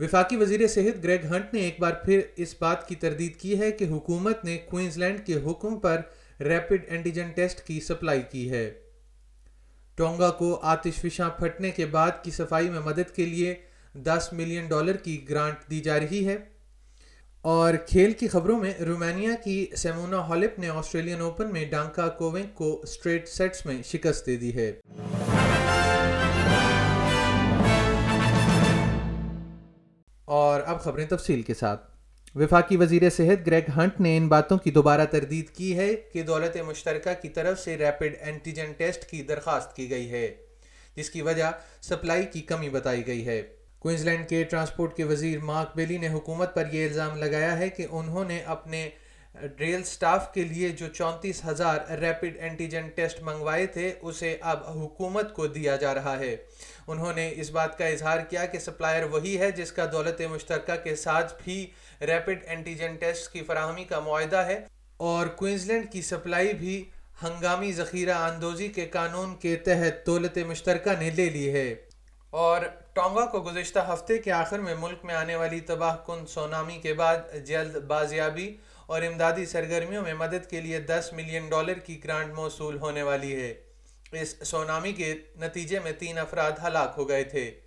وفاقی وزیر صحت گریگ ہنٹ نے ایک بار پھر اس بات کی تردید کی ہے کہ حکومت نے کوئنز لینڈ کے حکم پر ریپڈ اینٹیجن ٹیسٹ کی سپلائی کی ہے۔ ٹونگا کو آتش فشاں پھٹنے کے بعد کی صفائی میں مدد کے لیے دس ملین ڈالر کی گرانٹ دی جا رہی ہے۔ اور کھیل کی خبروں میں رومانیہ کی سیمونا ہالپ نے آسٹریلین اوپن میں ڈانکا کوونگ کو سٹریٹ سیٹس میں شکست دے دی ہے۔ اور اب خبریں تفصیل کے ساتھ۔ وفاقی وزیر صحت گریگ ہنٹ نے ان باتوں کی دوبارہ تردید کی ہے کہ دولت مشترکہ کی طرف سے ریپڈ اینٹیجن ٹیسٹ کی درخواست کی گئی ہے، جس کی وجہ سپلائی کی کمی بتائی گئی ہے۔ کوئنز لینڈ کے ٹرانسپورٹ کے وزیر مارک بیلی نے حکومت پر یہ الزام لگایا ہے کہ انہوں نے اپنے ریل سٹاف کے لیے جو چونتیس ہزار ریپڈ اینٹیجن ٹیسٹ منگوائے تھے، اسے اب حکومت کو دیا جا رہا ہے۔ انہوں نے اس بات کا اظہار کیا کہ سپلائر وہی ہے جس کا دولت مشترکہ کے ساتھ بھی ریپڈ اینٹیجن ٹیسٹ کی فراہمی کا معاہدہ ہے۔ اور کوئنز لینڈ کی سپلائی بھی ہنگامی ذخیرہ اندوزی کے قانون کے تحت دولت مشترکہ نے لے لی ہے۔ اور ٹونگا کو گزشتہ ہفتے کے آخر میں ملک میں آنے والی تباہ کن سونامی کے بعد جلد بازیابی اور امدادی سرگرمیوں میں مدد کے لیے دس ملین ڈالر کی گرانٹ موصول ہونے والی ہے۔ اس سونامی کے نتیجے میں تین افراد ہلاک ہو گئے تھے۔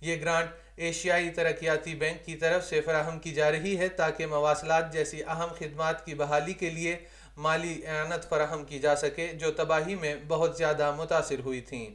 یہ گرانٹ ایشیائی ترقیاتی بینک کی طرف سے فراہم کی جا رہی ہے تاکہ مواصلات جیسی اہم خدمات کی بحالی کے لیے مالی اعانت فراہم کی جا سکے جو تباہی میں بہت زیادہ متاثر ہوئی تھیں۔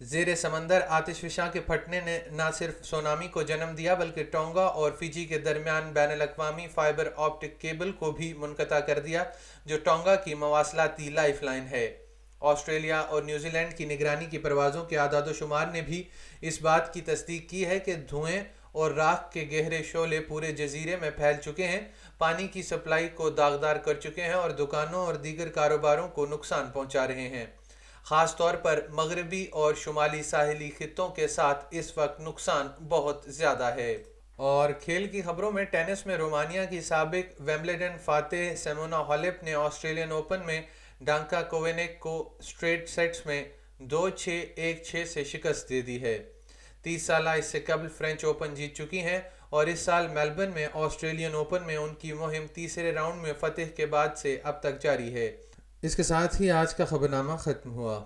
زیر سمندر آتش فشاں کے پھٹنے نے نہ صرف سونامی کو جنم دیا بلکہ ٹونگا اور فیجی کے درمیان بین الاقوامی فائبر آپٹک کیبل کو بھی منقطع کر دیا، جو ٹونگا کی مواصلاتی لائف لائن ہے۔ آسٹریلیا اور نیوزی لینڈ کی نگرانی کی پروازوں کے اعداد و شمار نے بھی اس بات کی تصدیق کی ہے کہ دھوئیں اور راکھ کے گہرے شعلے پورے جزیرے میں پھیل چکے ہیں۔ پانی کی سپلائی کو داغدار کر چکے ہیں اور دکانوں اور دیگر کاروباروں کو نقصان پہنچا رہے ہیں۔ خاص طور پر مغربی اور شمالی ساحلی خطوں کے ساتھ اس وقت نقصان بہت زیادہ ہے۔ اور کھیل کی خبروں میں ٹینس میں رومانیہ کی سابق ویمبلڈن فاتح سیمونا ہالپ نے آسٹریلین اوپن میں ڈانکا کوینک کو سٹریٹ سیٹس میں دو چھ ایک چھ سے شکست دے دی ہے۔ تیس سالہ اس سے قبل فرینچ اوپن جیت چکی ہیں اور اس سال میلبرن میں آسٹریلین اوپن میں ان کی مہم تیسرے راؤنڈ میں فتح کے بعد سے اب تک جاری ہے۔ اس کے ساتھ ہی آج کا خبرنامہ ختم ہوا۔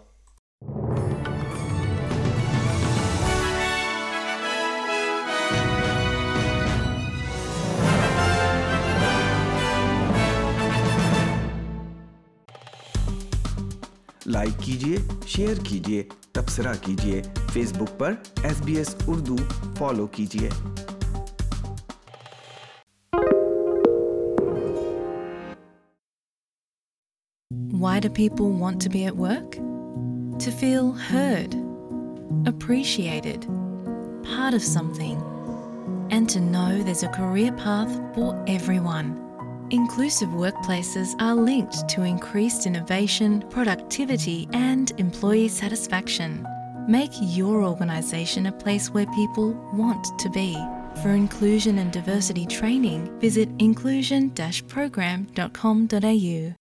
لائک کیجیے شیئر کیجیے تبصرہ کیجیے فیس بک پر S B S Urdu follow کیجیے Why do people want to be at work? To feel heard, appreciated, part of something, and to know there's a career path for everyone. Inclusive workplaces are linked to increased innovation, productivity, and employee satisfaction. Make your organisation a place where people want to be. For inclusion and diversity training, visit inclusion-program.com.au.